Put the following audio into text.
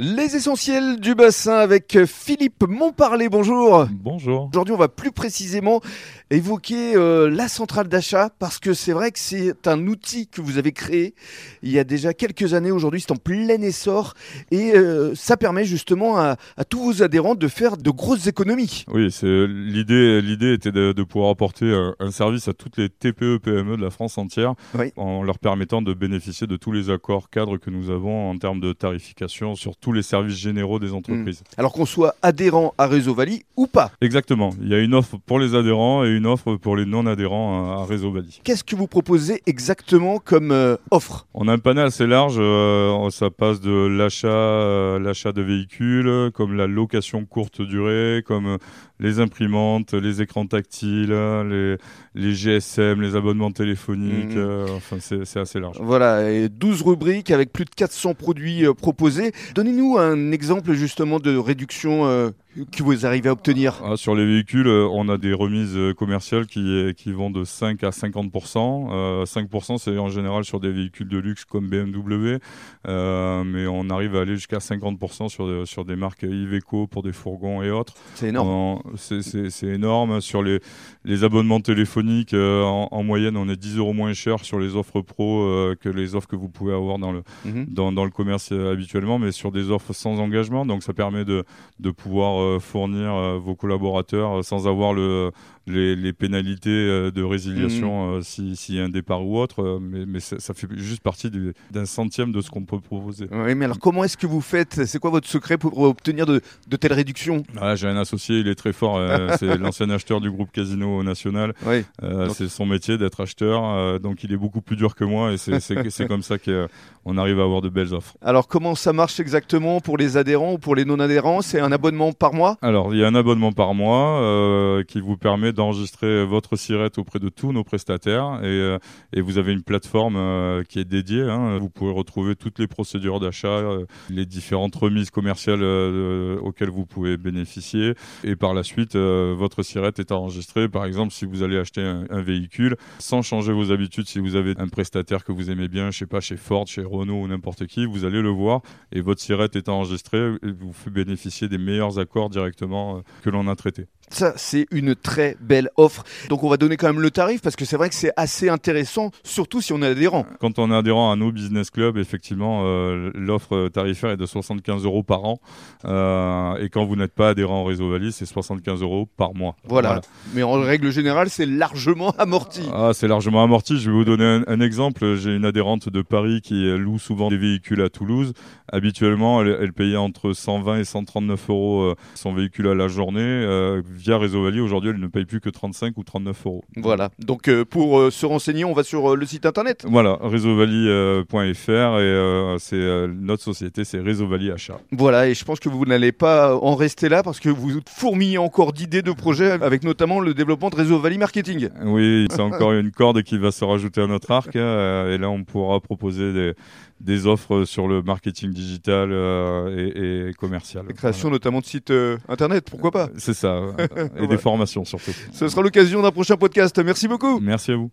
Les essentiels du bassin avec Philippe Montparler, bonjour. Bonjour. Aujourd'hui, on va plus précisément évoquer euh, la centrale d'achat parce que c'est vrai que c'est un outil que vous avez créé il y a déjà quelques années. Aujourd'hui, c'est en plein essor et euh, ça permet justement à, à tous vos adhérents de faire de grosses économies. Oui, c'est l'idée. L'idée était de, de pouvoir apporter un, un service à toutes les TPE PME de la France entière, Oui. en leur permettant de bénéficier de tous les accords cadres que nous avons en termes de tarification sur tous les services généraux des entreprises. Alors qu'on soit adhérent à Réseau Valley ou pas. Exactement. Il y a une offre pour les adhérents et une offre pour les non-adhérents à, à Réseau Bali. Qu'est-ce que vous proposez exactement comme euh, offre? On a un panel assez large, euh, ça passe de l'achat, euh, l'achat de véhicules, comme la location courte durée, comme les imprimantes, les écrans tactiles, les, les GSM, les abonnements téléphoniques, euh, enfin c'est assez large. Voilà, et 12 rubriques avec plus de 400 produits proposés. Donnez-nous un exemple justement de réduction euh, que vous arrivez à obtenir? Ah, sur les véhicules, euh, on a des remises euh, commerciales qui, euh, qui vont de 5 à 50%. Euh, 5% c'est en général sur des véhicules de luxe comme BMW, euh, mais on arrive à aller jusqu'à 50% sur, de- sur des marques Iveco pour des fourgons et autres. C'est énorme. C'est énorme. Sur les, les abonnements téléphoniques, euh, en, en moyenne, on est 10 euros moins cher sur les offres pro que les offres que vous pouvez avoir dans le, Mhm. dans, dans le commerce habituellement, mais sur des offres sans engagement. Donc ça permet de, de pouvoir euh, fournir euh, vos collaborateurs euh, sans avoir le, les, les pénalités de résiliation si- s'il y a un départ ou autre. mais mais ça, ça fait juste partie du- d'un centième de ce qu'on peut proposer. Oui, mais alors comment est-ce que vous faites? C'est quoi votre secret pour obtenir de, de telles réductions? Ah, J'ai un associé, il est très fort. c'est l'ancien acheteur du groupe Casino National. Oui. Euh, c'est son métier d'être acheteur, euh, donc il est beaucoup plus dur que moi et c'est comme ça qu'on arrive à avoir de belles offres. Alors comment ça marche exactement pour les adhérents ou pour les non-adhérents? C'est un abonnement par mois Alors, il y a un abonnement par mois euh, qui vous permet d'enregistrer votre sirette auprès de tous nos prestataires et, euh, vous avez une plateforme euh, qui est dédiée. hein. Vous pouvez retrouver toutes les procédures d'achat, les différentes remises commerciales auxquelles vous pouvez bénéficier et par la suite, votre sirette est enregistrée. Par exemple, si vous allez acheter un, un véhicule, sans changer vos habitudes, si vous avez un prestataire que vous aimez bien, je sais pas, chez Ford, chez Renault ou n'importe qui, vous allez le voir et votre sirette est enregistrée et vous fait bénéficier des meilleurs accords directement euh, que l'on a traités. Ça, c'est une très belle offre. Donc on va donner quand même le tarif parce que c'est vrai que c'est assez intéressant, surtout si on est adhérent. Quand on est adhérent à nos business clubs, effectivement, euh, l'offre tarifaire est de 75 euros par an. Euh, et quand vous n'êtes pas adhérent au réseau Valise, c'est 75 euros par mois. Voilà. Mais en règle générale, c'est largement amorti. Ah, c'est largement amorti. Je vais vous donner un, un exemple. J'ai une adhérente de Paris qui loue souvent des véhicules à Toulouse. Habituellement, elle, elle payait entre 120 et 139 euros euh, son véhicule à la journée. Euh, via Réseau Valley, aujourd'hui, elle ne paye plus que 35 ou 39 euros. Voilà. Donc euh, pour euh, se renseigner, on va sur euh, le site internet. Voilà, réseauvalley.fr et c'est notre société, c'est Réseau Valley Achat. Voilà, et je pense que vous n'allez pas en rester là parce que vous fourmillez encore d'idées de projets avec notamment le développement de réseau Valley Marketing. Oui, c'est encore une corde qui va se rajouter à notre arc. euh, et là, on pourra proposer des, des offres sur le marketing digital euh, et, et commercial. La création notamment de sites euh, internet, pourquoi pas? C'est ça. et des formations surtout. Ce sera l'occasion d'un prochain podcast. Merci beaucoup. Merci à vous.